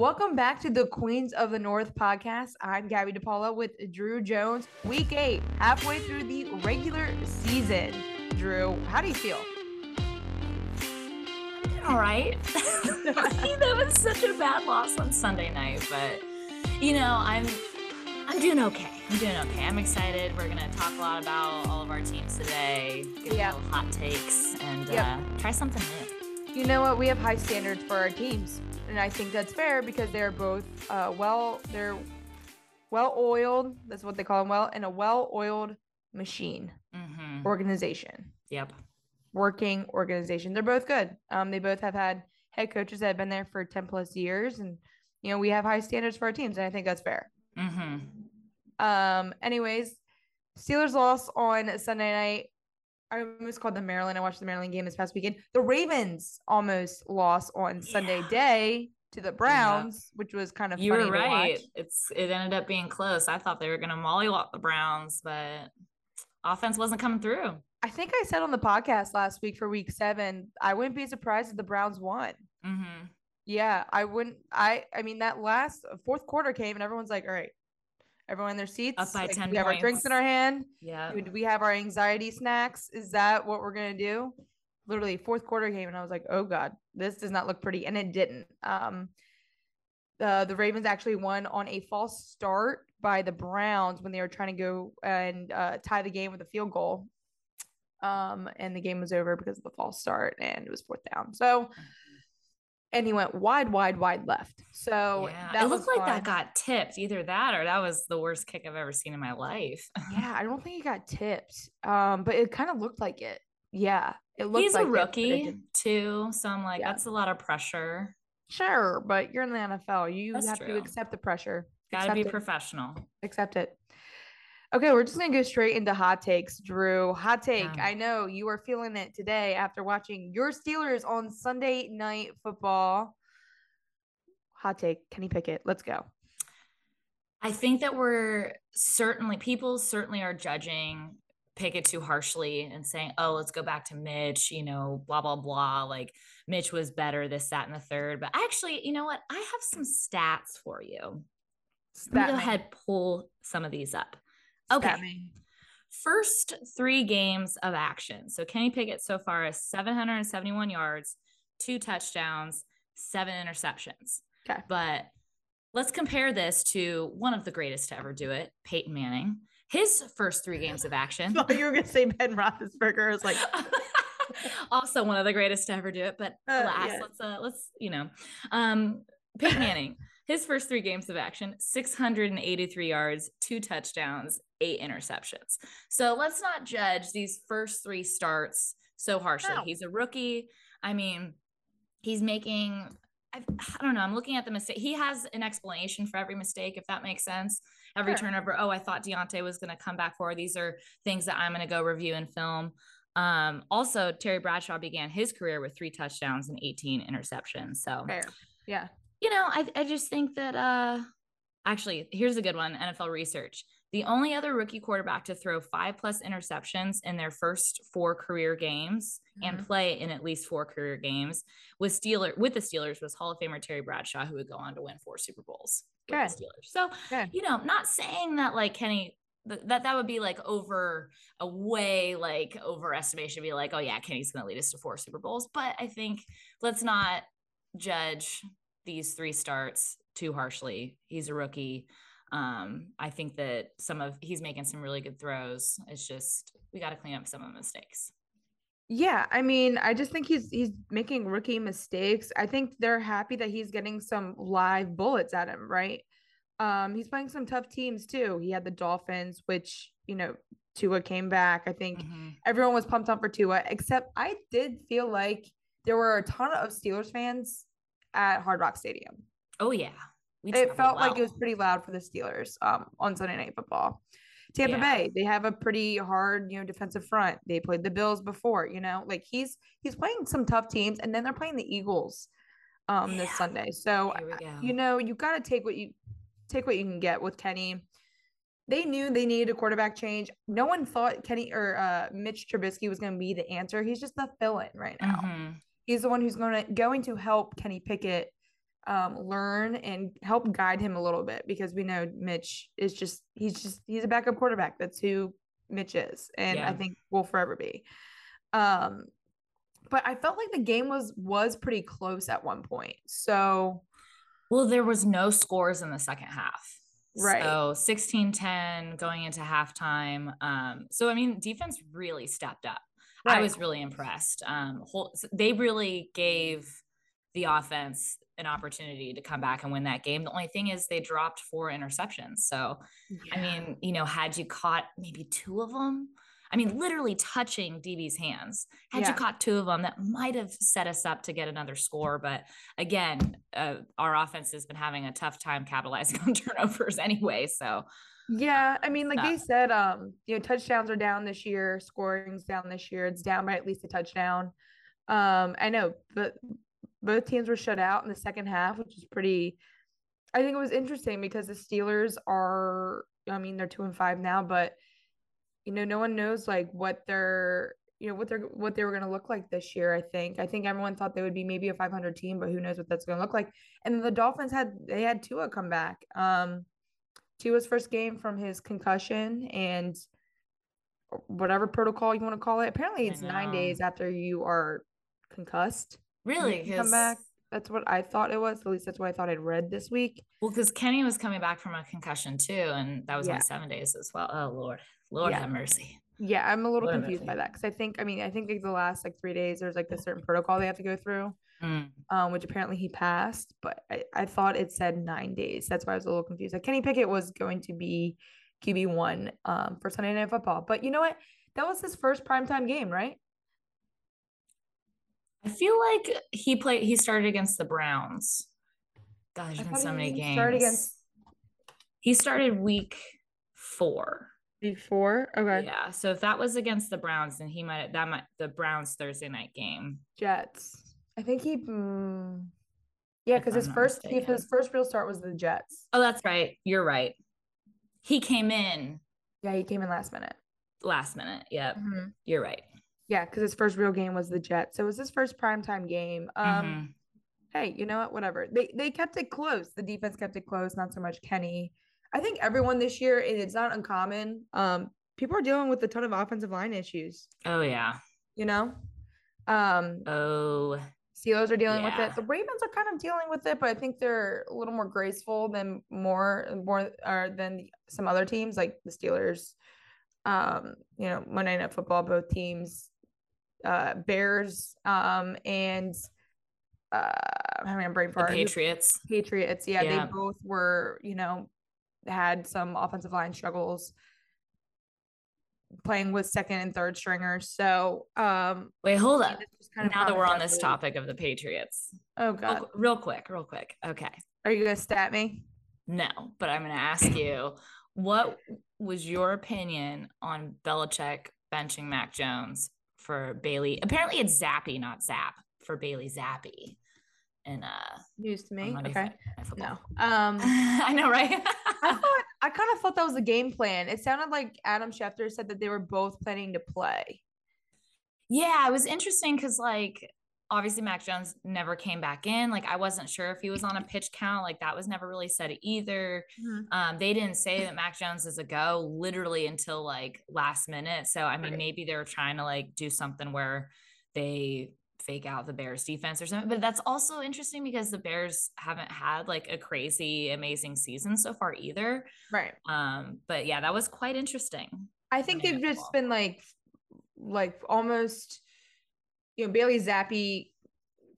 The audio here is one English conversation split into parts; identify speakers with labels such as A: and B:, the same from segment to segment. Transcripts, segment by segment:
A: Welcome back to the Queens of the North podcast. I'm Gabby DePaula with Drew Jones. Week eight, halfway through the regular season. Drew, how do you feel?
B: All right. that was such a bad loss on Sunday night, but you know, I'm I'm doing okay. I'm doing okay. I'm excited. We're gonna talk a lot about all of our teams today, give
A: Yeah.
B: little hot takes, and
A: Yep.
B: uh, try something new.
A: You know what? We have high standards for our teams, and I think that's fair because they're both uh, well, they're well oiled. That's what they call them. Well, and a well oiled machine
B: Mm-hmm.
A: organization,
B: Yep.
A: working organization. They're both good. Um, they both have had head coaches that have been there for ten plus years, and you know we have high standards for our teams, and I think that's fair.
B: Mm-hmm.
A: Um, anyways, Steelers lost on Sunday night. I almost called them Maryland. I watched the Maryland game this past weekend. The Ravens almost lost on Sunday
B: Yeah.
A: day to the Browns, which was kind of
B: You
A: funny
B: were
A: to
B: right. It's it ended up being close. I thought they were gonna mollywop the Browns, but offense wasn't coming through.
A: I think I said on the podcast last week for week seven, I wouldn't be surprised if the Browns won.
B: Mm-hmm.
A: Yeah, I wouldn't. I I mean that last fourth quarter came and everyone's like, all right, everyone in their seats.
B: by
A: like,
B: 10
A: we have our drinks in our hand.
B: Yeah.
A: Do we have our anxiety snacks? Is that what we're gonna do? Literally, fourth quarter came, and I was like, "Oh God, this does not look pretty," and it didn't. Um, the the Ravens actually won on a false start by the Browns when they were trying to go and uh, tie the game with a field goal. Um, and the game was over because of the false start, and it was fourth down. So, and he went wide, wide, wide left. So
B: yeah.
A: that
B: it looked like that got tipped. Either that or that was the worst kick I've ever seen in my life.
A: Yeah, I don't think he got tipped. Um, but it kind of looked like it. Yeah, it looked
B: He's
A: like
B: a
A: but it
B: rookie too, so I'm like,
A: Yeah.
B: that's a lot of pressure.
A: Sure, but you're in the NFL. You
B: That's
A: have to accept the pressure.
B: Got to be
A: it.
B: professional.
A: Accept it. Okay, we're just gonna go straight into hot takes, Drew. Hot take. I know you are feeling it today after watching your Steelers on Sunday night football. Hot take, Kenny Pickett. Let's go.
B: I think that we're certainly people certainly are judging Pickett too harshly and saying, "Oh, let's go back to Mitch," you know, blah blah blah. Like Mitch was better, this, that, and the third. But actually, you know what? I have some stats for you. Let me
A: Stat
B: go ahead, pull some of these up. Okay. First three games of action. So Kenny Pickett so far is 771 yards, two touchdowns, seven interceptions.
A: Okay.
B: But let's compare this to one of the greatest to ever do it, Peyton Manning. His first three games of action.
A: Thought you were gonna say Ben Roethlisberger. I was like,
B: also one of the greatest to ever do it, but
A: Uh,
B: alas,
A: yeah.
B: let's uh let's you know. Um Peyton Manning, his first three games of action, 683 yards, two touchdowns, eight interceptions. So let's not judge these first three starts so harshly.
A: No.
B: He's a rookie. I mean, he's making I, I don't know. I'm looking at the mistake. He has an explanation for every mistake, if that makes sense. Every
A: Sure.
B: turnover. Oh, I thought Diontae was going to come back for. These are things that I'm going to go review and film. Um, also, Terry Bradshaw began his career with three touchdowns and 18 interceptions. So,
A: fair. Yeah.
B: You know, I, I just think that uh actually here's a good one NFL research. The only other rookie quarterback to throw five plus interceptions in their first four career games and
A: Mhm.
B: play in at least four career games was Steeler with the Steelers was Hall of Famer Terry Bradshaw, who would go on to win four Super Bowls with
A: Good.
B: the Steelers. So,
A: Good.
B: you know, not saying that like Kenny that that would be like over a way like overestimation be like oh yeah kenny's going to lead us to four super bowls but i think let's not judge these three starts too harshly he's a rookie um i think that some of he's making some really good throws it's just we got to clean up some of the mistakes
A: Yeah, I mean, I just think he's he's making rookie mistakes. I think they're happy that he's getting some live bullets at him, right? Um, he's playing some tough teams too. He had the Dolphins, which you know Tua came back. I think
B: Mhm.
A: everyone was pumped up for Tua, except I did feel like there were a ton of Steelers fans at Hard Rock Stadium.
B: oh yeah we
A: It felt like it was pretty loud for the Steelers um, on Sunday Night Football. Tampa
B: Yeah.
A: Bay, they have a pretty hard, you know, defensive front. They played the Bills before, you know, like he's he's playing some tough teams, and then they're playing the Eagles um this Sunday. So
B: go.
A: you know, you got to take what you take what you can get with Kenny. They knew they needed a quarterback change. No one thought Kenny or uh, Mitch Trubisky was going to be the answer. He's just the fill-in right now.
B: Mhm.
A: He's the one who's going to going to help Kenny Pickett um, learn and help guide him a little bit because we know Mitch is just he's just he's a backup quarterback. That's who Mitch is, and
B: Yeah.
A: I think will forever be. Um, but I felt like the game was was pretty close at one point. So
B: Well, there was no scores in the second half.
A: Right.
B: So 16 10 going into halftime. Um, so I mean, defense really stepped up. I was really impressed. Um, whole, they really gave the offense an opportunity to come back and win that game. The only thing is they dropped four interceptions. So I mean, you know, had you caught maybe two of them, I mean, literally touching DB's hands, had
A: Yeah.
B: you caught two of them, that might have set us up to get another score. But again, uh, our offense has been having a tough time capitalizing on turnovers anyway. So
A: Yeah, I mean, like they said, um, you know, touchdowns are down this year, scoring's down this year. It's down by at least a touchdown. Um, I know, but both teams were shut out in the second half, which is pretty. I think it was interesting because the Steelers are, I mean, they're two and five now, but you know, no one knows like what they're, you know, what they're what they were going to look like this year. I think. I think everyone thought they would be maybe a 500 team, but who knows what that's going to look like. And the Dolphins had they had Tua come back. Um, Tua's first game from his concussion and whatever protocol you want to call it. Apparently, it's nine days after you are concussed. you
B: really,
A: come back. That's what I thought it was. At least that's what I thought I'd read this week.
B: Well, because Kenny was coming back from a concussion too, and that was
A: Yeah.
B: only seven days as well. Oh Lord, Lord
A: Yeah.
B: have mercy.
A: Yeah, I'm a little
B: a
A: confused by that because I think, I mean, I think like the last like three days, there's like a certain protocol they have to go through,
B: Mm.
A: um, which apparently he passed, but I, I thought it said nine days. That's why I was a little confused. Like Kenny Pickett was going to be QB one um, for Sunday Night Football, but you know what? That was his first primetime game, right?
B: I feel like he played. He started against the Browns. God, there's been so many games.
A: started against-
B: He started week four.
A: Before, okay.
B: Yeah. So if that was against the Browns, then he might that might the Browns Thursday night game.
A: Jets. I think he. Mm, yeah, because his first
B: mistaken.
A: his first real start was the Jets.
B: Oh, that's right. You're right. He came in
A: Yeah, he came in last minute.
B: last minute. Yep.
A: Mhm.
B: You're right.
A: Yeah, because his first real game was the Jets. So it was his first primetime game. Um,
B: Mhm.
A: hey, you know what? Whatever. They they kept it close. The defense kept it close. Not so much Kenny. I think everyone this year, and it's not uncommon. Um, people are dealing with a ton of offensive line issues.
B: Oh yeah.
A: You know, um,
B: Oh
A: Steelers are dealing with it. The Ravens are kind of dealing with it, but I think they're a little more graceful than more more or than some other teams like the Steelers. Um, you know, Monday Night Football, both teams, uh, Bears, um, and uh, I'm having a brain
B: the
A: fart.
B: Patriots.
A: Patriots, yeah,
B: Yeah.
A: they both were, you know, had some offensive line struggles playing with second and third stringers. So, um,
B: Wait, hold up.
A: kind of
B: Now that we're on this topic of the Patriots,
A: Oh
B: real,
A: God,
B: qu- real quick, real quick. Okay.
A: are you gonna stat me?
B: No, but I'm going to ask you what was your opinion on Belichick benching Mac Jones for Bailey? Apparently, it's Zappy, not Zap, for Bailey Zappe. And uh,
A: News to me. Okay. No. Um,
B: I know, right?
A: I thought I kind of thought that was a game plan. It sounded like Adam Schefter said that they were both planning to play.
B: yeah, it was interesting because, like, obviously Mac Jones never came back in. Like, I wasn't sure if he was on a pitch count. Like, that was never really said either. Um, they didn't say that Mac Jones is a go literally until like last minute. So I mean,
A: Right.
B: maybe they were trying to like do something where they fake out the Bears defense or something. But that's also interesting because the Bears haven't had like a crazy amazing season so far either.
A: Right.
B: Um, but yeah, that was quite interesting.
A: I think they've just been like, like almost, you know, Bailey Zappe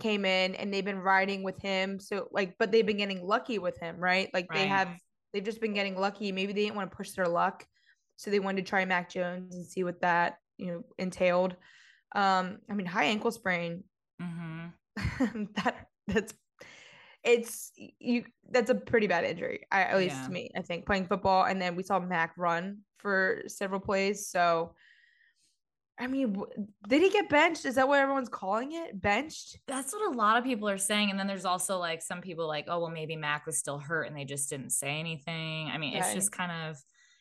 A: came in and they've been riding with him. So like, but they've been getting lucky with him, right? Like they have, they've just been getting lucky. Maybe they didn't want to push their luck, so they wanted to try Mac Jones and see what that you know entailed. Um, I mean, high ankle sprain.
B: hmm
A: that that's it's you that's a pretty bad injury I, at least
B: Yeah.
A: to me i think playing football and then we saw mac run for several plays so i mean w- did he get benched is that what everyone's calling it benched
B: That's what a lot of people are saying. And then there's also like some people like, oh, well, maybe Mac was still hurt and they just didn't say anything. I mean, it's just kind of,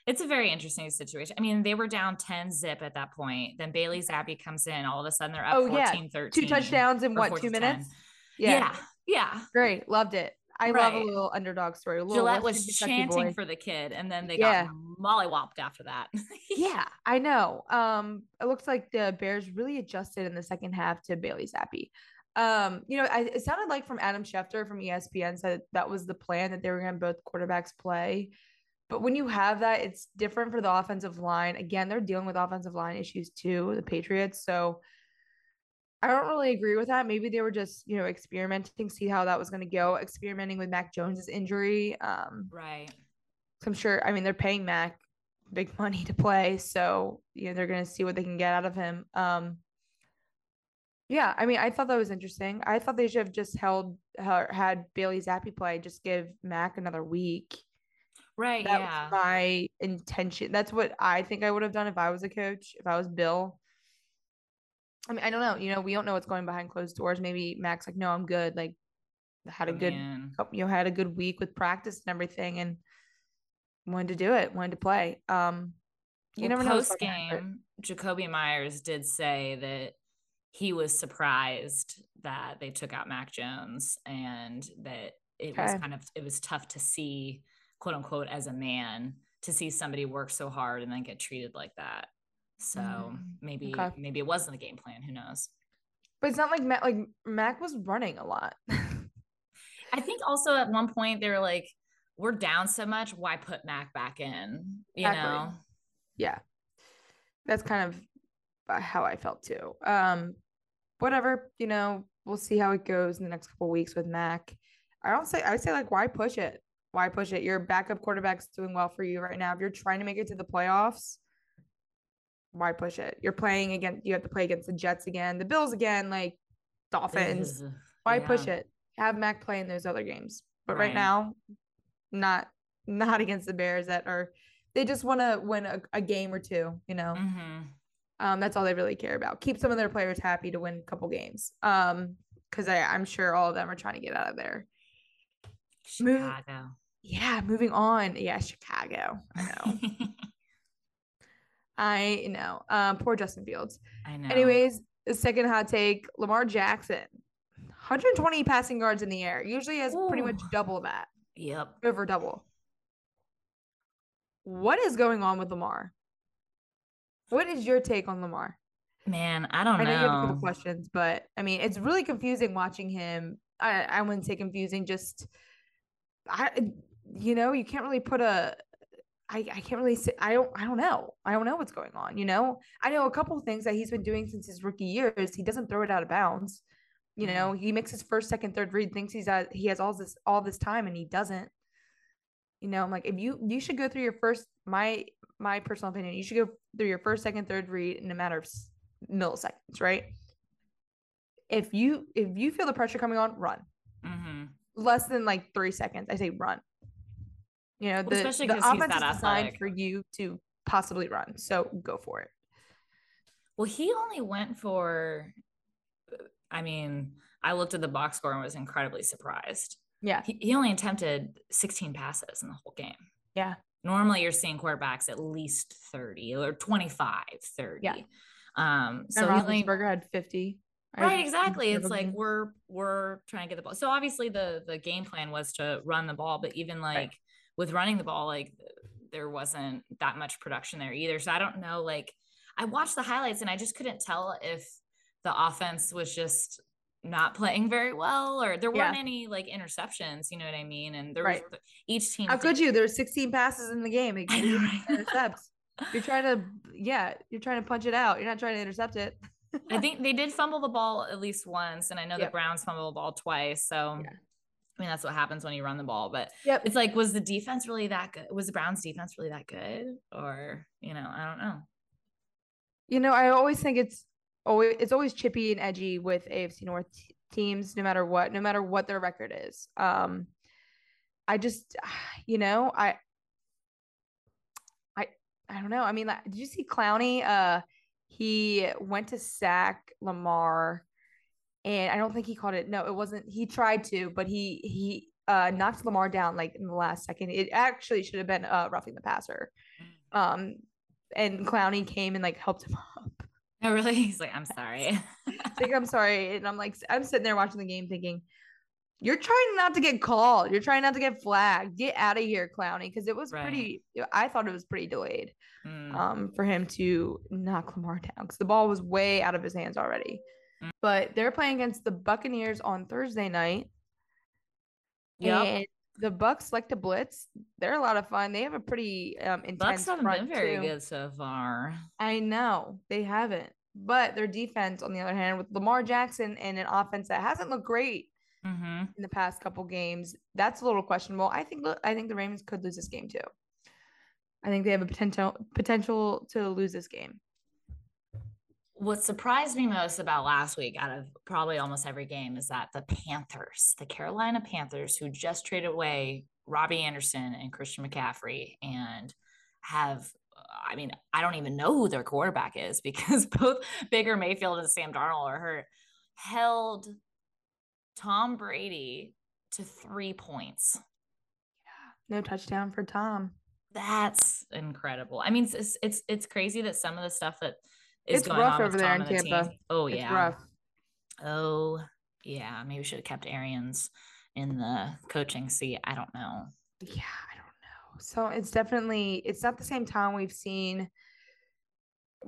B: it's a very interesting situation. I mean, they were down 10 zip at that point. Then Bailey Zappe comes in. All of a sudden they're up
A: Oh,
B: 14,
A: yeah.
B: 13.
A: two touchdowns in what two minutes
B: Yeah. yeah. Yeah.
A: Great. Loved it. I love a little underdog story. A little
B: Gillette was chanting
A: boy.
B: for the kid, and then they
A: Yeah.
B: got mollywopped after that.
A: Yeah, I know. Um, it looks like the Bears really adjusted in the second half to Bailey Zappe. Um, you know, I, it sounded like from Adam Schefter from ESPN said that was the plan that they were going to both quarterbacks play. But when you have that, it's different for the offensive line. Again, they're dealing with offensive line issues too, the Patriots. So I don't really agree with that. Maybe they were just, you know, experimenting, see how that was going to go, experimenting with Mac Jones's injury. Um,
B: right.
A: I'm sure. I mean, they're paying Mac big money to play, so you know they're gonna see what they can get out of him. Um, yeah, I mean, I thought that was interesting. I thought they should have just held ha- had Bailey Zappe play, just give Mac another week.
B: Right.
A: That
B: yeah.
A: was my intention. That's what I think I would have done if I was a coach, if I was Bill. I mean, I don't know. You know, we don't know what's going behind closed doors. Maybe Mac's like, no, I'm good. Like, had a
B: Come
A: good you know had a good week with practice and everything and wanted to do it wanted to play um you
B: Well,
A: never know
B: Post game, Jakobi Meyers did say that he was surprised that they took out Mac Jones and that it was kind of it was tough to see, quote unquote, as a man to see somebody work so hard and then get treated like that. So
A: Mm,
B: maybe
A: okay.
B: maybe it wasn't the game plan. Who knows?
A: but it's not like mac like mac was running a lot
B: I think also at one point they were like, "We're down so much, why put Mac back in?" You
A: Exactly.
B: know.
A: yeah that's kind of uh, how i felt too um whatever you know we'll see how it goes in the next couple weeks with mac i don't say i say like why push it why push it your backup quarterback's doing well for you right now if you're trying to make it to the playoffs why push it you're playing against you have to play against the jets again the bills again like dolphins why push it have mac play in those other games but right,
B: Right.
A: now not not against the bears that are they just want to win a, a game or two you know
B: Mhm.
A: um, that's all they really care about. Keep some of their players happy to win a couple games. Um, because I'm sure all of them are trying to get out of there. Move-
B: Chicago.
A: Yeah, moving on. Yeah, Chicago. I know. I know. Um, poor Justin Fields.
B: I know.
A: Anyways, the second hot take: Lamar Jackson, 120 passing yards in the air. Usually has pretty much double that,
B: Yep.
A: over double. What is going on with Lamar? What is your take on Lamar?
B: Man, I don't know.
A: I know you have a couple questions, but I mean, it's really confusing watching him. I I wouldn't say confusing, just I you know, you can't really put a I, I can't really say I don't I don't know. I don't know what's going on, you know? I know a couple of things that he's been doing since his rookie years. He doesn't throw it out of bounds. You
B: Mhm.
A: know, he makes his first, second, third read, thinks he's at he has all this all this time and he doesn't. You know, I'm like, if you you should go through your first my my personal opinion, you should go through your first, second, third read in a matter of milliseconds, right? If you if you feel the pressure coming on, run.
B: hmm
A: Less than like three seconds, I say run. You know, the,
B: especially
A: the offense
B: that
A: is designed for you to possibly run. So go for it.
B: Well, he only went for. I mean, I looked at the box score and was incredibly surprised.
A: Yeah.
B: He, he only attempted 16 passes in the whole game.
A: Yeah.
B: Normally, you're seeing quarterbacks at least 30 or 25, 30. Um,
A: So
B: so he only
A: Roethlisberger had 50.
B: Right exactly it's like we're we're trying to get the ball so obviously the the game plan was to run the ball but even like with running the ball like there wasn't that much production there either so i don't know like i watched the highlights and i just couldn't tell if the offense was just not playing very well or there weren't
A: Yeah.
B: any like interceptions you know what i mean and there
A: Right.
B: was each team
A: How could you? There's 16 passes in the game. It-
B: I
A: you
B: know,
A: didn't
B: right?
A: intercept. You're trying to, yeah, you're trying to punch it out. You're not trying to intercept it.
B: I think they did fumble the ball at least once, and I know the Browns fumbled the ball twice. So,
A: Yeah.
B: I mean, that's what happens when you run the ball. But
A: Yep.
B: it's like, was the defense really that good? Was the Browns defense really that good? Or, you know, I don't know.
A: You know, I always think it's always it's always chippy and edgy with AFC North t- teams, no matter what, no matter what their record is. Um, I just, you know, I, I, I don't know. I mean, like, did you see Clowney? Uh, he went to sack Lamar, and I don't think he caught it. No, it wasn't. He tried to, but he he uh knocked Lamar down like in the last second. It actually should have been uh roughing the passer. Um, and Clowney came and like helped him up.
B: Oh, really? He's like, I'm sorry.
A: Like, I'm sorry. And I'm like, I'm sitting there watching the game thinking, you're trying not to get called. You're trying not to get flagged. Get out of here, Clowney, because it was
B: Right.
A: pretty. I thought it was pretty delayed
B: Mm.
A: um, for him to knock Lamar down because the ball was way out of his hands already. But they're playing against the Buccaneers on Thursday night,
B: Yeah.
A: and the Bucks like to blitz. They're a lot of fun. They have a pretty um, intense
B: Bucks haven't been very
A: too.
B: good so far.
A: I know they haven't, but their defense, on the other hand, with Lamar Jackson and an offense that hasn't looked great
B: hmm
A: in the past couple games, that's a little questionable. I think I think the Ravens could lose this game too. I think they have a potential potential to lose this game.
B: What surprised me most about last week, out of probably almost every game, is that the Panthers, the Carolina Panthers, who just traded away Robbie Anderson and Christian McCaffrey, and have, I mean, I don't even know who their quarterback is because both Baker Mayfield and Sam Darnold are hurt, held Tom Brady to three points.
A: No touchdown for Tom.
B: That's incredible. I mean, it's it's it's crazy that some of the stuff that is
A: It's
B: going
A: rough
B: on
A: over there
B: Tom
A: in
B: and the
A: Tampa.
B: Oh
A: It's
B: yeah.
A: rough.
B: Oh yeah. Maybe we should have kept Arians in the coaching seat. I don't know.
A: Yeah, I don't know. So it's definitely it's not the same Tom we've seen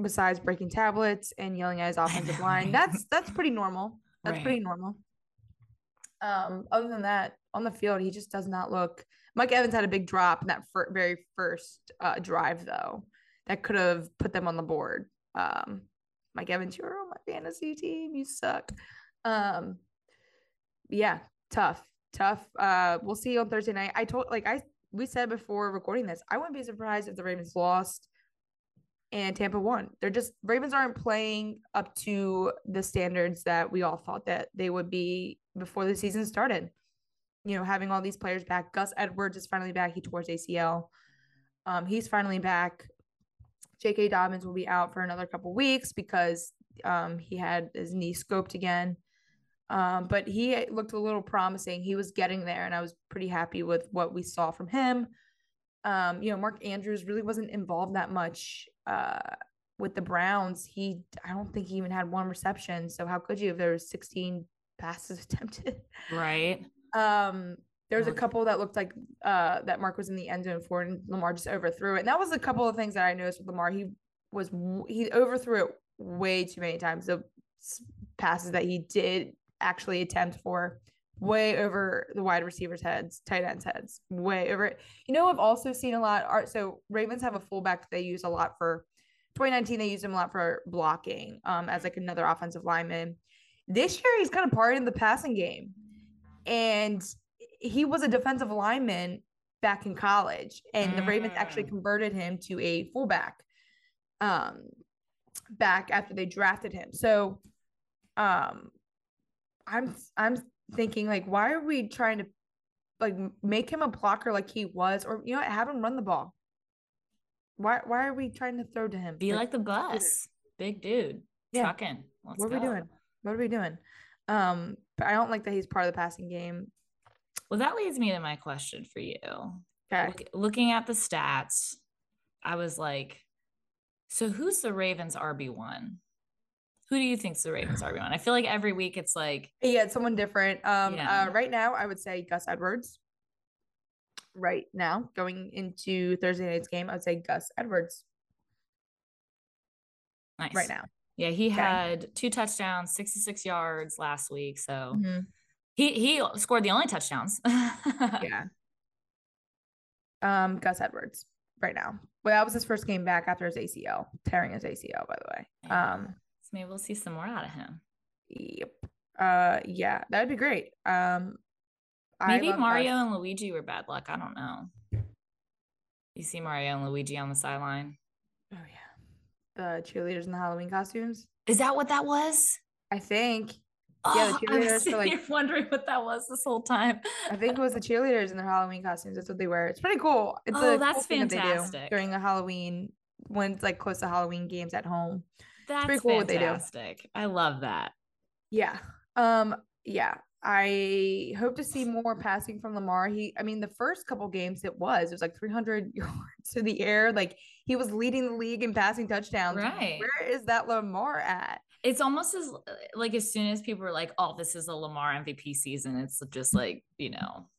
A: besides breaking tablets and yelling at his offensive
B: know,
A: line.
B: right?
A: That's that's pretty normal. That's
B: Right.
A: pretty normal. Um, other than that, on the field, he just does not look. Mike Evans had a big drop in that fir- very first uh, drive, though, that could have put them on the board. Um, Mike Evans, on my fantasy team. You suck. Um, yeah, tough, tough. Uh, we'll see on Thursday night. I told, like I we said before recording this, I wouldn't be surprised if the Ravens lost and Tampa won. They're just Ravens aren't playing up to the standards that we all thought that they would be before the season started. You know, having all these players back. Gus Edwards is finally back. He tore his ACL. Um, he's finally back. J.K. Dobbins will be out for another couple weeks because um, he had his knee scoped again. Um, but he looked a little promising. He was getting there, and I was pretty happy with what we saw from him. Um, you know, Mark Andrews really wasn't involved that much uh, with the Browns. He, I don't think he even had one reception. So how could you if there was 16 passes attempted?
B: Right.
A: Um, there was a couple that looked like uh that Mark was in the end zone for, and Lamar just overthrew it. And that was a couple of things that I noticed with Lamar. He was he overthrew it way too many times. The passes that he did actually attempt for way over the wide receivers' heads, tight ends' heads, way over it. You know, I've also seen a lot. Art so Ravens have a fullback they use a lot for. 2019, they used him a lot for blocking, um, as like another offensive lineman. This year, he's kind of part in the passing game, and he was a defensive lineman back in college, and the Ravens actually
B: Mm.
A: converted him to a fullback, um, back after they drafted him. So, um, I'm I'm thinking like, why are we trying to like make him a blocker like he was, or you know, have him run the ball? Why why are we trying to throw to him?
B: Be like the bus. Big dude.
A: Yeah.
B: Trucking.
A: What are
B: go.
A: we doing? What are we doing? Um, but I don't like that he's part of the passing game.
B: Well, that leads me to my question for you.
A: Okay.
B: Look, looking at the stats, I was like, so who's the Ravens RB1? Who do you think's the Ravens RB1? I feel like every week it's like,
A: Yeah, it's someone different. Um,
B: Yeah.
A: uh, right now I would say Gus Edwards. Right now, going into Thursday night's game, I would say Gus Edwards
B: nice.
A: right now.
B: Yeah, he
A: Okay.
B: had two touchdowns, 66 yards last week. So
A: Mhm.
B: He he scored the only touchdowns.
A: Yeah. Um, Gus Edwards right now. Well, that was his first game back after his ACL, tearing his ACL, by the way.
B: Yeah.
A: Um,
B: So maybe we'll see some more out of him.
A: yep. Uh, yeah, that'd be great. Um,
B: Maybe Mario
A: Gus.
B: and Luigi were bad luck. I don't know. You see Mario and Luigi on the sideline.
A: Oh yeah, the cheerleaders in the Halloween costumes.
B: Is that what that was?
A: I think. Yeah, the
B: Oh, I was
A: cheerleaders for, like-
B: wondering what that was this whole time.
A: I think it was the cheerleaders in their Halloween costumes. That's what they wear. It's pretty cool. It's
B: Oh, that's
A: cool thing that they do
B: fantastic.
A: during the Halloween when it's like close to Halloween games at home.
B: That's
A: pretty cool what they do.
B: fantastic. I love that.
A: Yeah. Um. Yeah. I hope to see more passing from Lamar. He, I mean, the first couple games it was it was like 300 yards to the air. Like he was leading the league in passing touchdowns.
B: Right.
A: Where is that Lamar at?
B: It's almost as like as soon as people are like, "Oh, this is a Lamar MVP season," it's just like you know,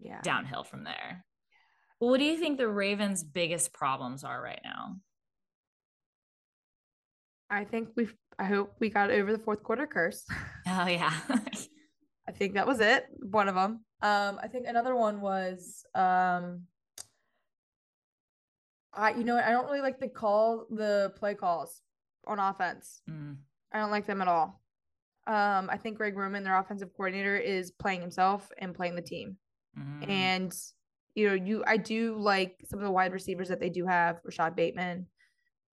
A: Yeah.
B: downhill from there. What do you think the Ravens' biggest problems are right now?
A: I think we've I hope we got over the fourth quarter curse.
B: Oh yeah,
A: I think that was it. One of them. Um, I think another one was um I you know I don't really like the call the play calls on offense.
B: Mm,
A: I don't like them at all. Um, I think Greg Roman, their offensive coordinator, is playing himself and playing the team.
B: mm.
A: And you know, you I do like some of the wide receivers that they do have, Rashod Bateman,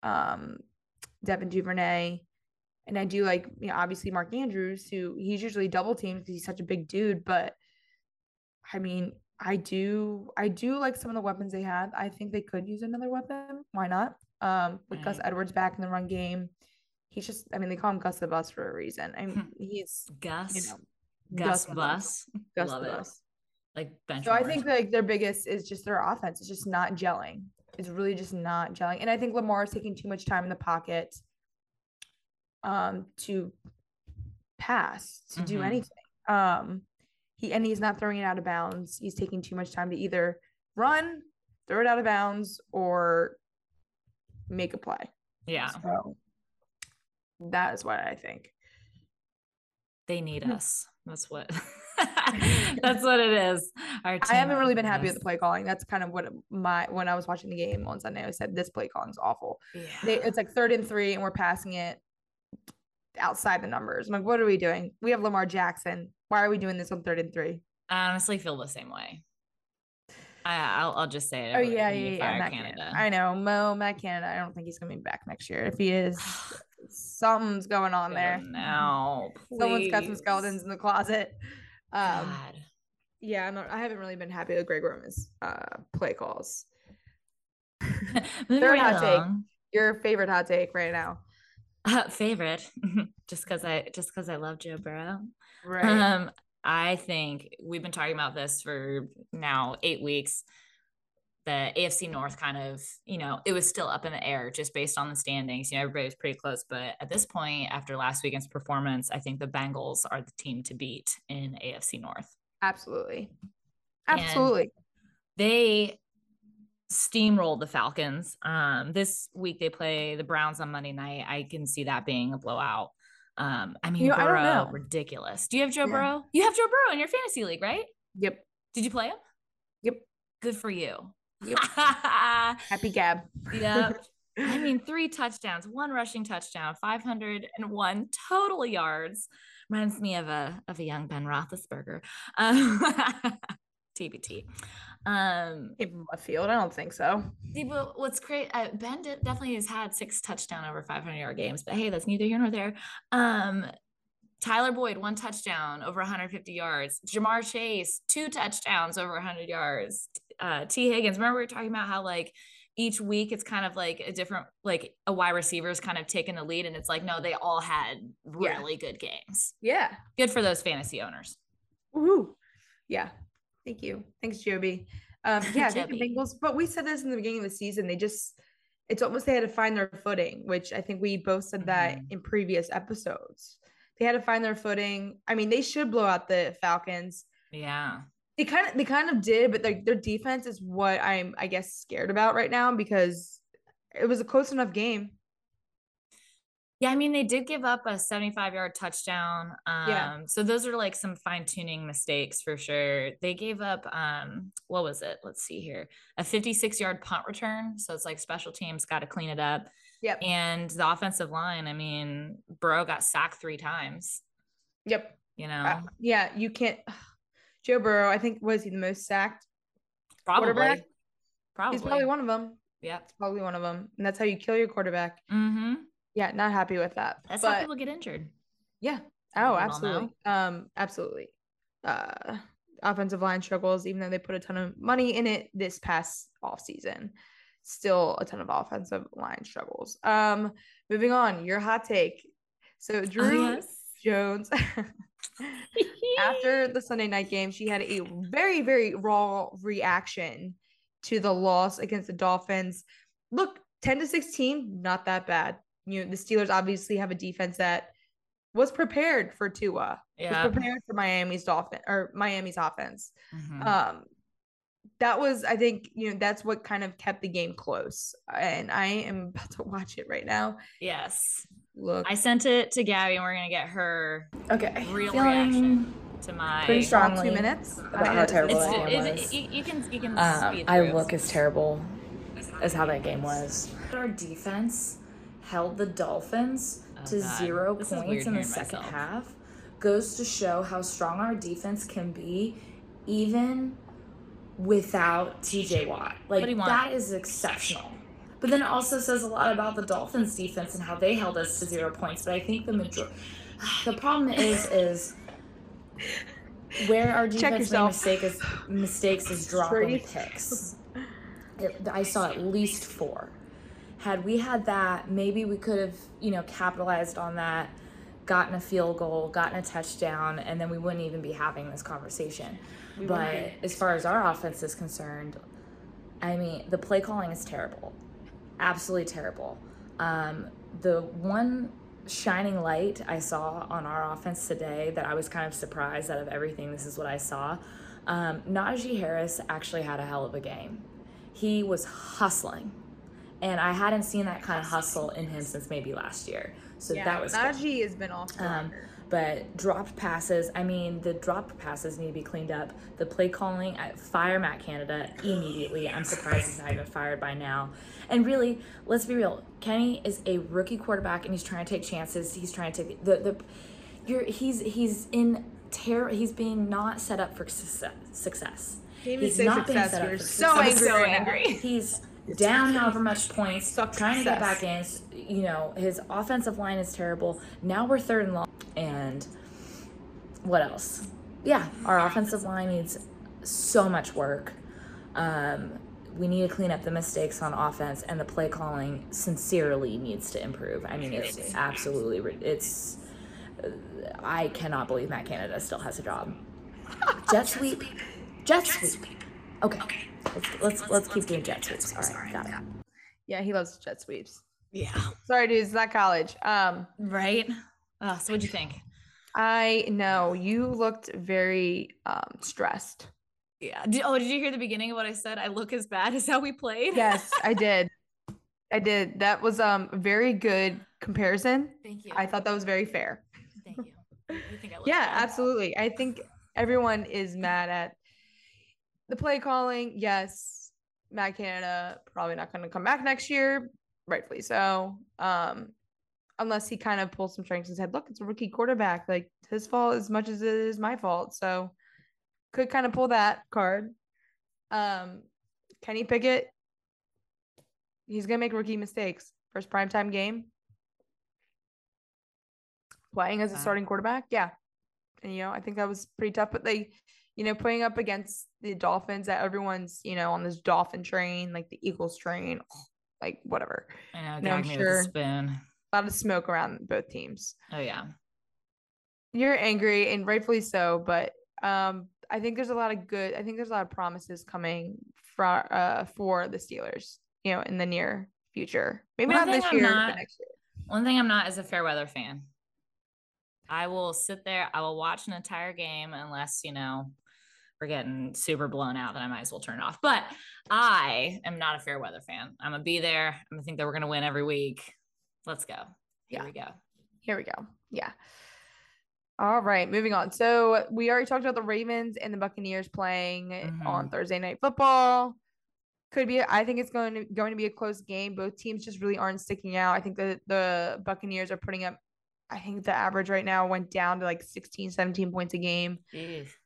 A: um, Devin Duvernay, and I do like you know obviously Mark Andrews, who he's usually double teamed because he's such a big dude. But I mean, I do I do like some of the weapons they have. I think they could use another weapon. Why not? Um, with Gus Edwards back in the run game, he's just I mean they call him Gus the Bus for a reason. I
B: Hmm.
A: mean he's
B: Gus,
A: you know
B: Gus,
A: the
B: Bus,
A: Gus
B: love
A: the
B: it.
A: Bus.
B: Like bench.
A: So I think like their biggest is just their offense. It's just not gelling. It's really just not gelling. And I think Lamar is taking too much time in the pocket um to pass, to do
B: Mhm.
A: anything. Um he and he's not throwing it out of bounds. He's taking too much time to either run, throw it out of bounds, or make a play.
B: yeah,
A: So that is what I think.
B: they need
A: Hmm.
B: us. That's what. That's what it is. Our
A: I haven't really been happy with the play calling. That's kind of what my when I was watching the game on Sunday, I said this play calling is awful.
B: Yeah.
A: they, it's like third and three, and we're passing it outside the numbers. I'm like, what are we doing? We have Lamar Jackson. Why are we doing this on third and three?
B: I honestly feel the same way. I, I'll, I'll just say it.
A: Oh yeah, yeah, yeah. Matt
B: Canada.
A: Canada. I know Mo Matt Canada. I don't think he's be back next year. If he is, something's going on there.
B: Now,
A: Someone's got some skeletons in the closet. Um,
B: God.
A: yeah, I'm not, I haven't really been happy with Greg Roman's uh, play calls. Third
B: right
A: hot take. Your favorite hot take right now?
B: Uh, favorite, just because I just because I love Joe Burrow.
A: Right.
B: Um, I think we've been talking about this for now eight weeks. The AFC North kind of, you know, it was still up in the air just based on the standings. You know, everybody was pretty close. But at this point, after last weekend's performance, I think the Bengals are the team to beat in AFC North.
A: Absolutely.
B: And-
A: Absolutely.
B: They steamrolled the Falcons. Um, this week they play the Browns on Monday night. I can see that being a blowout. Um, I mean,
A: You know, I don't
B: Burrow,
A: know.
B: ridiculous. Do you have Joe
A: Yeah.
B: Burrow? You have Joe Burrow in your fantasy league, right?
A: Yep.
B: Did you play him?
A: Yep.
B: Good for you.
A: Yep. Happy Gab.
B: yep. I mean, three touchdowns, one rushing touchdown, 501 total yards. Reminds me of a of a young Ben Roethlisberger. Um, TBT. Um,
A: Came left field. I don't think so.
B: See, but what's great, uh, Ben de- definitely has had six touchdown over 500 yard games, but hey, that's neither here nor there. Um, Tyler Boyd, one touchdown over 150 yards. Ja'Marr Chase, two touchdowns over 100 yards. Uh, Tee Higgins, remember we were talking about how like each week it's kind of like a different, like a wide receiver is kind of taking the lead, and it's like, no, they all had
A: Yeah.
B: really good games.
A: Yeah.
B: Good for those fantasy owners.
A: Woohoo. Yeah. Thank you. Thanks, Joby. Um, yeah, I think the Bengals, but we said this in the beginning of the season. They just, it's almost they had to find their footing, which I think we both said that
B: Mhm.
A: in previous episodes. They had to find their footing. I mean, they should blow out the Falcons.
B: Yeah.
A: They kind of, they kind of did, but their their defense is what I'm, I guess, scared about right now because it was a close enough game.
B: Yeah, I mean, they did give up a 75 yard touchdown. Um,
A: Yeah.
B: so those are like some fine tuning mistakes for sure. They gave up, um, what was it? Let's see here a 56 yard punt return. So it's like special teams got to clean it up.
A: Yep.
B: And the offensive line, I mean, Burrow got sacked three times,
A: Yep.
B: you know,
A: Uh, yeah. You can't. Joe Burrow, I think, was he the most sacked?
B: probably. Probably.
A: He's probably one of them.
B: Yeah.
A: It's probably one of them. And that's how you kill your quarterback.
B: Mm-hmm.
A: Yeah, not happy with that.
B: That's
A: but
B: how people get injured.
A: yeah. Oh, absolutely. Um, absolutely. Uh offensive line struggles, even though they put a ton of money in it this past off season. Still a ton of offensive line struggles. Um, moving on, your hot take. So Drew
B: Oh, yes.
A: Jones after the Sunday night game, she had a very, very raw reaction to the loss against the Dolphins. Look, 10 to 16, not that bad. You know, the Steelers obviously have a defense that was prepared for Tua,
B: Yeah.
A: was prepared for Miami's dolphin or Miami's offense.
B: Mhm.
A: Um, that was, I think, you know, that's what kind of kept the game close. And I am about to watch it right now.
B: yes.
A: Look,
B: I sent it to Gabby and we're gonna get her
C: Okay.
B: Real
C: Feeling
B: reaction. to my
C: pretty strong.
A: two
C: strongly
A: minutes
C: about how terrible
B: It's,
C: that game
B: it,
C: was.
B: you, you can you can
C: Um,
B: speed
C: I look as terrible as how that game was. Our defense held the Dolphins
B: Oh,
C: to
B: God.
C: zero
B: This
C: points in the second
B: myself.
C: half. Goes to show how strong our defense can be, even without TJ Watt. Like
B: do you want?
C: that is exceptional. But then it also says a lot about the Dolphins defense and how they held us to zero points. But I think the major the problem is is where our
A: Check
C: defense made
A: yourself.
C: mistake is mistakes is dropping
A: Straight.
C: picks. It, I saw at least four. Had we had that, maybe we could have, you know, capitalized on that, gotten a field goal, gotten a touchdown, and then we wouldn't even be having this conversation. but as far as our offense is concerned, I mean, the play calling is terrible, absolutely terrible. Um, the one shining light I saw on our offense today that I was kind of surprised out of everything. This is what I saw. Um, Najee Harris actually had a hell of a game. He was hustling, and I hadn't seen that kind of hustle in him since maybe last year. So
A: yeah,
C: that was good.
A: Najee has been off.
C: Um, but dropped passes, I mean, the dropped passes need to be cleaned up. The play calling, I fire Matt Canada immediately. I'm surprised he's not even fired by now. And really, let's be real. Kenny is a rookie quarterback, and he's trying to take chances. He's trying to take the the. You're he's he's in terror. He's being not set up for success. success. He's
A: so
C: not being set up
A: We're
C: for
A: so
C: success.
A: angry.
B: so angry.
C: He's down however much points,
A: Sucks
C: trying to get back in. You know, his offensive line is terrible. Now we're third and long. And what else? Yeah, our offensive line needs so much work. Um, we need to clean up the mistakes on offense, and the play calling sincerely needs to improve. I mean, it's absolutely it's. uh, I cannot believe Matt Canada still has a job. Jet sweep, jet sweep. Okay, let's let's, let's keep doing jet sweeps. All right, got it.
A: Yeah, he loves jet sweeps.
B: Yeah.
A: Sorry, dudes, it's not college. Um,
B: Right. Oh, so what'd you think?
A: I know you looked very um stressed.
B: Yeah. Did, oh, did you hear the beginning of what I said? I look as bad as how we played.
A: Yes, I did. I did. That was um a very good comparison.
B: Thank you.
A: I thought that was very fair.
B: Thank you. You think I
A: Yeah,
B: bad?
A: absolutely. I think everyone is mad at the play calling. Yes, Matt Canada probably not going to come back next year, rightfully so. Um, unless he kind of pulls some strings and said, "Look, it's a rookie quarterback. Like his fault as much as it is my fault." So could kind of pull that card. Um, Kenny Pickett, he's gonna make rookie mistakes. First primetime game, playing as a starting quarterback. Yeah, and you know I think that was pretty tough. But they, you know, playing up against the Dolphins, that everyone's you know on this Dolphin train, like the Eagles train, like whatever.
B: I know.
A: No, I'm sure.
B: with a
A: lot of smoke around both teams.
B: Oh yeah.
A: You're angry and rightfully so, but um, I think there's a lot of good. I think there's a lot of promises coming for uh for the Steelers. You know, in the near future. Maybe
B: One
A: not this year,
B: not-
A: next year.
B: One thing I'm not is a fair weather fan. I will sit there, I will watch an entire game unless, you know, we're getting super blown out, then I might as well turn it off. But I am not a fair weather fan. I'm gonna be there. I'm gonna think that we're gonna win every week. Let's go. Here
A: Yeah.
B: we go.
A: Here we go. Yeah. All right, moving on. So we already talked about the Ravens and the Buccaneers playing on
B: Mhm.
A: Thursday night football. Could be. I think it's going to going to be a close game. Both teams just really aren't sticking out. I think the the Buccaneers are putting up. I think the average right now went down to like 16, 17 points a game.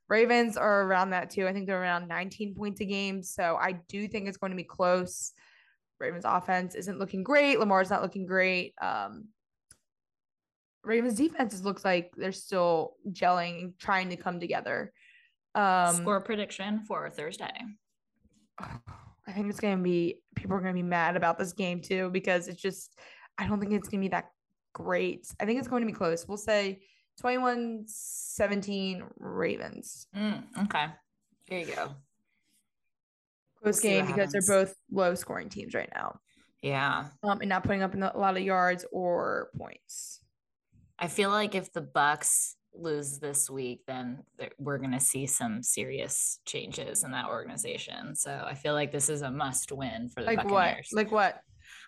A: Ravens are around that too. I think they're around 19 points a game. So I do think it's going to be close. Ravens offense isn't looking great. Lamar's not looking great. Um, Ravens defense looks like they're still gelling and trying to come together. Um,
B: Score prediction for Thursday.
A: I think it's going to be people are going to be mad about this game too because it's just I don't think it's going to be that great. I think it's going to be close. We'll say 21-17 Ravens.
B: Mm, okay. Here you go.
A: Close
B: see
A: game because they're both low scoring teams right now.
B: Yeah.
A: um, and not putting up a lot of yards or points.
B: I feel like if the Bucks lose this week, then we're going to see some serious changes in that organization. So I feel like this is a must win for the
A: Like what? Like what?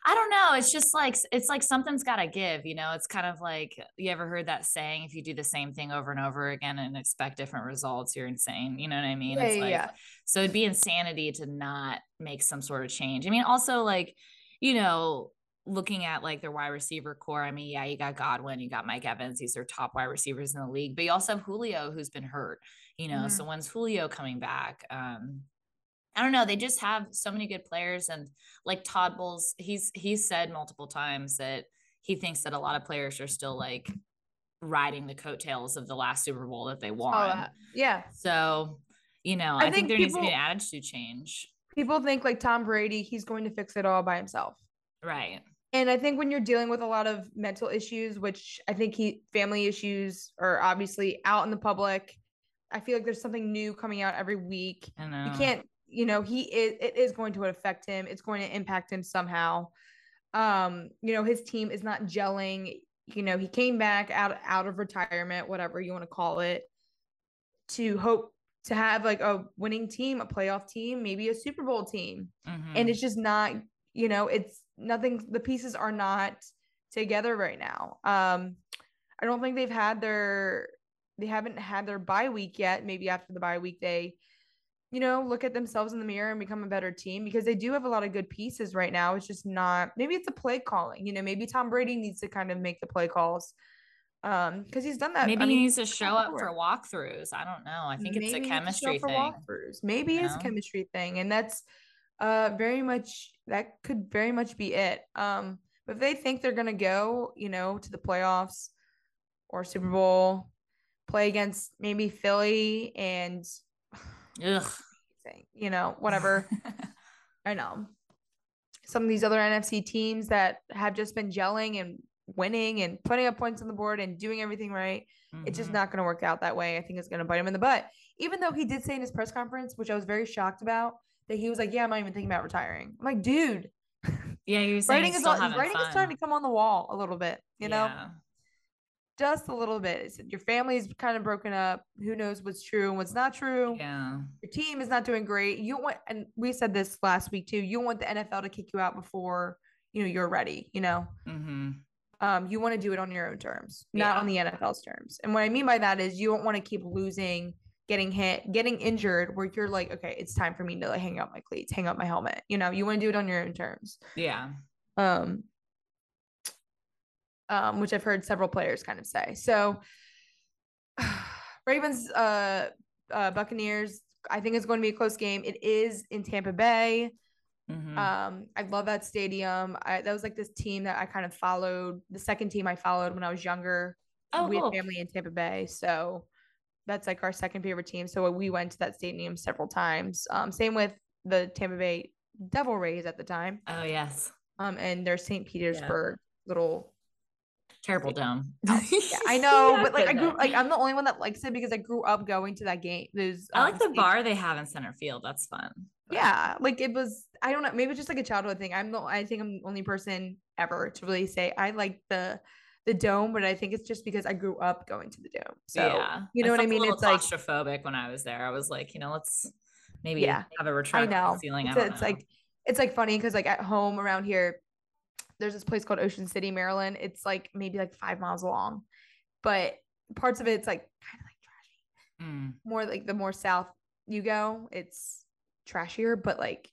B: I don't know. It's just like it's like something's got to give. You know, it's kind of like you ever heard that saying: if you do the same thing over and over again and expect different results, you're insane. You know what I mean?
A: Yeah,
B: it's like
A: yeah.
B: so it'd be insanity to not make some sort of change. I mean, also like you know. Looking at like their wide receiver corps, I mean, yeah, you got Godwin, you got Mike Evans, these are top wide receivers in the league, but you also have Julio who's been hurt, you know.
A: Mhm.
B: So when's Julio coming back? Um, I don't know. They just have so many good players, and like Todd Bowles, he's he's said multiple times that he thinks that a lot of players are still like riding the coattails of the last Super Bowl that they oh, won.
A: All that. Yeah.
B: So, you know,
A: I
B: I, think,
A: think
B: there needs to be an attitude change.
A: People think like Tom Brady, he's going to fix it all by himself.
B: Right.
A: And I think when you're dealing with a lot of mental issues, which I think he family issues are obviously out in the public, I feel like there's something new coming out every week. You can't, you know, he is it is going to affect him. It's going to impact him somehow. Um, you know, his team is not gelling. You know, he came back out out of retirement, whatever you want to call it, to hope to have like a winning team, a playoff team, maybe a Super Bowl team
B: Mhm.
A: and it's just not you know it's nothing the pieces are not together right now um i don't think they've had their they haven't had their bye week yet maybe after the bye week they you know look at themselves in the mirror and become a better team because they do have a lot of good pieces right now it's just not maybe it's a play calling you know maybe tom brady needs to kind of make the play calls um because he's done that
B: Maybe
A: I
B: he needs to show up for walkthroughs. I don't know. I think it's a
A: he needs to show
B: chemistry thing.
A: walkthroughs. Maybe
B: you
A: it's a chemistry thing, and that's uh very much that could very much be it. Um, but if they think they're gonna go, you know, to the playoffs or Super Bowl, play against maybe Philly and
B: Ugh.
A: you know whatever. I know some of these other NFC teams that have just been gelling and winning and putting up points on the board and doing everything right it's just
B: Mhm.
A: not going to work out that way. I think it's going to bite him in the butt. Even though he did say in his press conference, which I was very shocked about, that he was like, "Yeah, I'm not even thinking about retiring." I'm like, "Dude,
B: Yeah, were saying
A: writing
B: he's
A: is
B: having
A: writing is starting to come on the wall a little bit. You know,
B: Yeah.
A: Just a little bit. Your family's kind of broken up. Who knows what's true and what's not true?
B: Yeah.
A: Your team is not doing great. You want, and we said this last week too. You want the NFL to kick you out before you know you're ready. You know,
B: hmm
A: um, you want to do it on your own terms, not
B: Yeah.
A: on the NFL's terms. And what I mean by that is you don't want to keep losing, getting hit, getting injured, where you're like, okay, it's time for me to like hang up my cleats, hang up my helmet. You know, you want to do it on your own terms.
B: Yeah.
A: Um, um, which I've heard several players kind of say. So, Ravens, uh, uh, Buccaneers, I think it's going to be a close game. It is in Tampa Bay.
B: hmm
A: Um, I love that stadium. I, that was like this team that I kind of followed. The second team I followed when I was younger.
B: oh,
A: we
B: cool.
A: have family in Tampa Bay, so that's like our second favorite team. So we went to that stadium several times. Um, same with the Tampa Bay Devil Rays at the time.
B: Oh, yes.
A: Um, and their St. Petersburg little.
B: Terrible dome.
A: Yeah, I know,
B: Yeah,
A: but like I grew like I'm the only one that likes it because I grew up going to that game. Those
B: I like
A: um,
B: the bar they have in center field. That's fun. But-
A: Yeah, like it was. I don't know. Maybe just like a childhood thing. I'm the. I think I'm the only person ever to really say I like the the dome, but I think it's just because I grew up going to the dome. So
B: yeah.
A: you know what I
B: felt a
A: mean? It's like
B: claustrophobic when I was there. I was like, you know, let's maybe
A: Yeah,
B: have a
A: I
B: retractable ceiling. I
A: It's, it's
B: know.
A: like it's like funny because like at home around here, there's this place called Ocean City, Maryland. It's like maybe like five miles long, but parts of it's like kind of like trashy.
B: Mm.
A: More like the more south you go, it's trashier, but like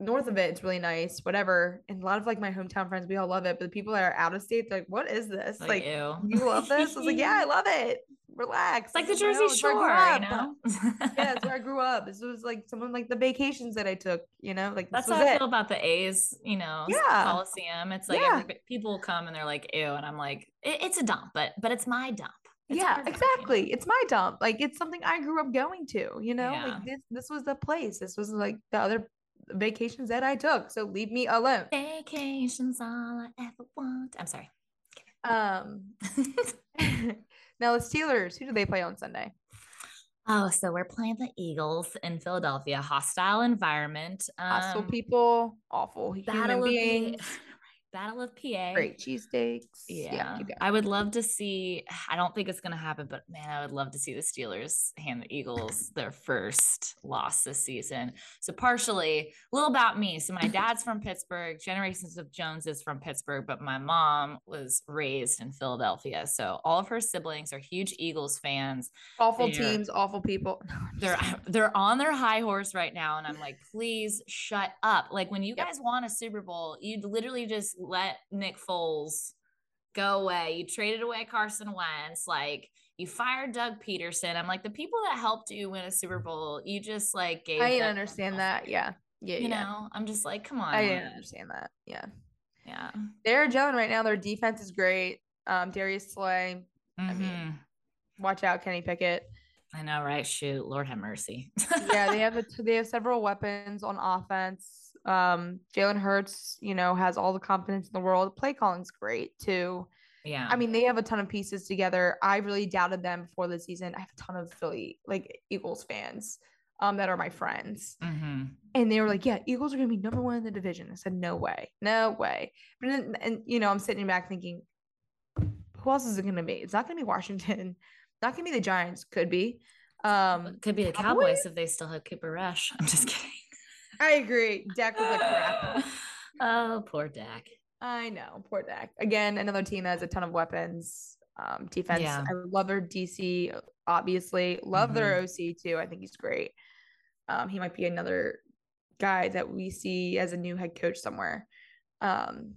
A: north of it, it's really nice. Whatever. And a lot of like my hometown friends, we all love it. But the people that are out of state, they're like, "What is this?
B: Like,
A: Like, you love this?" I was like, "Yeah, I love it. Relax.
B: It's like the
A: This is my
B: Jersey
A: home. Where I grew
B: Shore, you know?
A: yeah, that's where I grew up. This was like some of like the vacations that I took. You know, like
B: That's how I
A: it.
B: feel about the A's, you know,
A: Yeah.
B: Coliseum. It's like
A: Yeah.
B: everybody- people come and they're like, ew. And I'm like, "It- it's a dump, but but it's my dump. It's
A: yeah, exactly. It's my dump. Like it's something I grew up going to. You know,
B: Yeah.
A: like this. This was the place. This was like the other vacations that I took. So leave me alone.
B: Vacation's all I ever want. I'm sorry.
A: Um. now the Steelers. Who do they play on Sunday?
B: Oh, so we're playing the Eagles in Philadelphia, hostile environment.
A: Hostile
B: Um,
A: people, awful human beings.
B: Battle of PA.
A: great cheesesteaks.
B: Yeah,
A: going.
B: I would love to see. I don't think it's going to happen, but man, I would love to see the Steelers hand the Eagles their first loss this season. So, partially, a little about me. So, my dad's from Pittsburgh. Generations of Jones is from Pittsburgh, but my mom was raised in Philadelphia. So, all of her siblings are huge Eagles fans.
A: awful
B: they're-
A: teams, awful people. No,
B: They're they're on their high horse right now, and I'm like, please shut up. Like when you
A: Yep.
B: guys won a Super Bowl, you'd literally just let Nick Foles go away. You traded away Carson Wentz, like you fired Doug Pederson. I'm like, the people that helped you win a Super Bowl, you just like gave.
A: I understand that. Yeah, yeah,
B: You
A: yeah.
B: know, I'm just like, come on.
A: I didn't understand that. Yeah,
B: Yeah.
A: they're gelling right now. Their defense is great. Um, Darius Slay. I mean,
B: Mhm.
A: Watch out, Kenny Pickett.
B: I know, right? Shoot, Lord have mercy.
A: yeah, they have a, they have several weapons on offense. Um, Jalen Hurts, you know, has all the confidence in the world. Play calling's great too.
B: yeah.
A: I mean, they have a ton of pieces together. I really doubted them before the season. I have a ton of Philly like Eagles fans um that are my friends.
B: hmm
A: And they were like, Yeah, Eagles are gonna be number one in the division. I said, No way, no way. But then and you know, I'm sitting back thinking, who else is it gonna be? It's not gonna be Washington, not gonna be the Giants, could be. Um
B: Could be the
A: Cowboys?
B: Cowboys if they still have Cooper Rush. I'm just kidding.
A: I agree. Dak was like crap.
B: oh, poor Dak.
A: I know, poor Dak. Again, another team that has a ton of weapons. Um, defense.
B: Yeah.
A: I love their DC, obviously. Love their OC too. I think he's great. Um, he might be another guy that we see as a new head coach somewhere. Um,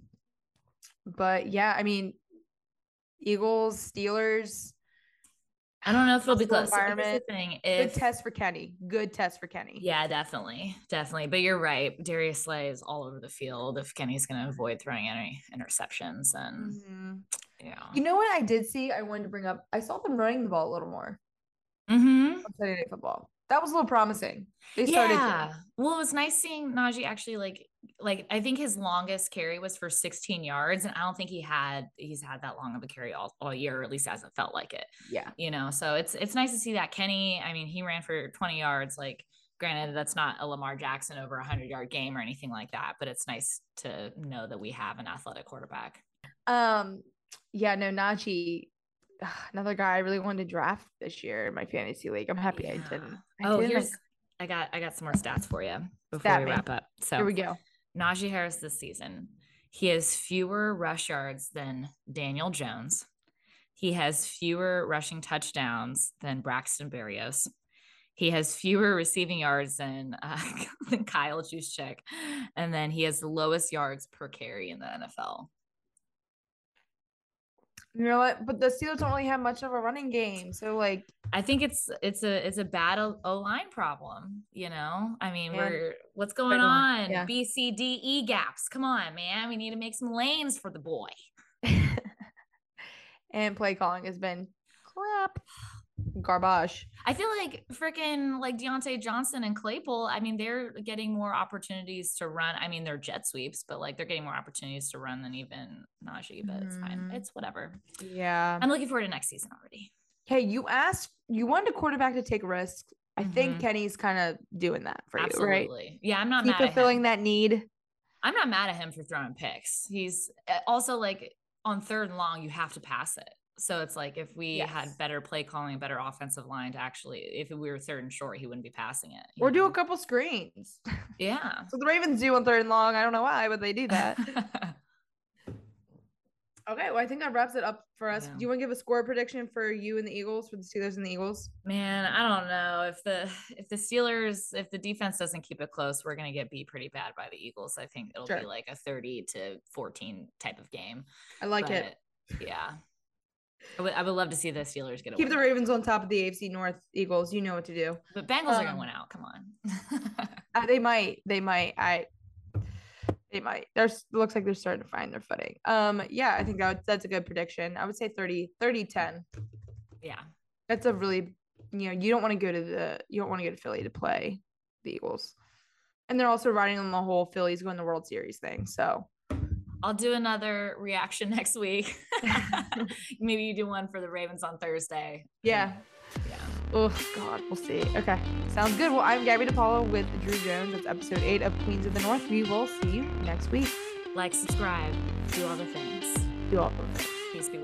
A: but yeah, I mean, Eagles, Steelers,
B: I don't know if it'll be close. So the thing.
A: good test for Kenny. Good test for Kenny.
B: yeah, definitely, definitely. But you're right. Darius Slay is all over the field. If Kenny's going to avoid throwing any interceptions, then
A: Mhm.
B: yeah.
A: You know what I did see? I wanted to bring up. I saw them running the ball a little more
B: Mm-hmm.
A: on Sunday Night Football. That was a little promising. They started.
B: Yeah. Well, it was nice seeing Najee actually like like I think his longest carry was for 16 yards, and I don't think he had he's had that long of a carry all, all year, or at least hasn't felt like it.
A: Yeah.
B: You know, so it's it's nice to see that Kenny. I mean, he ran for 20 yards. Like, granted, that's not a Lamar Jackson over hundred yard game or anything like that, but it's nice to know that we have an athletic quarterback.
A: Um, yeah, no, Najee, another guy I really wanted to draft this year in my fantasy league. I'm happy I didn't. I
B: Oh,
A: didn't.
B: here's I got I got some more stats for you before
A: Stat
B: we
A: me.
B: wrap up. So
A: here we go.
B: Najee Harris this season. He has fewer rush yards than Daniel Jones. He has fewer rushing touchdowns than Braxton Berrios. He has fewer receiving yards than, uh, than Kyle Juszczyk. And then he has the lowest yards per carry in the NFL.
A: You know what? But the Steelers don't really have much of a running game, so like,
B: I think it's it's a it's a bad O line problem. You know, I mean, we're what's going
A: going,
B: on?
A: yeah.
B: B C D E gaps. Come on, man. We need to make some lanes for the boy.
A: and play calling has been crap, garbage.
B: I feel like freaking like Diontae Johnson and Claypool. I mean, they're getting more opportunities to run. I mean, they're jet sweeps, but like they're getting more opportunities to run than even Najee. But it's fine.
A: Mhm.
B: It's whatever.
A: Yeah.
B: I'm looking forward to next season already.
A: Hey, you asked, you wanted a quarterback to take risks. I think
B: Mhm.
A: Kenny's kind of doing that for you, right?
B: Absolutely. Yeah, I'm not at
A: fulfilling that need.
B: I'm not mad at him for throwing picks. He's uh, also like on third and long, you have to pass it. So it's like if we
A: Yes.
B: had better play calling, better offensive line to actually, if we were third and short, he wouldn't be passing it.
A: Or do a couple screens.
B: yeah.
A: So the Ravens do on third and long. I don't know why, but they do that. okay, well, I think that wraps it up for us.
B: Yeah.
A: Do you want to give a score prediction for you and the Eagles, for the Steelers and the Eagles?
B: Man, I don't know if the if the Steelers if the defense doesn't keep it close, we're gonna get beat pretty bad by the Eagles. I think it'll be like a thirty to fourteen type of game.
A: I like it.
B: Yeah, I would I would love to see the Steelers get a
A: Keep the Ravens on top of the AFC North Eagles. You know what to do.
B: but Bengals are
A: um,
B: gonna win out. Come on.
A: Uh, they might. They might. I. They might. There's looks like they're starting to find their footing. Um. Yeah, I think that would- that's a good prediction. I would say 30, 30, 10.
B: yeah,
A: That's a really, you know, you don't want to go to the, you don't want to go to Philly to play the Eagles, and they're also riding on the whole Phillies going to the World Series thing. So
B: I'll do another reaction next week. Maybe you do one for the Ravens on Thursday.
A: yeah,
B: Yeah.
A: Oh God, we'll see. Okay, sounds good. Well, I'm Gabby DePaulo with Drew Jones. That's episode eight of Queens of the North. We will see you next week.
B: Like, subscribe, do all the things.
A: Do all the things.
B: Peace be with you.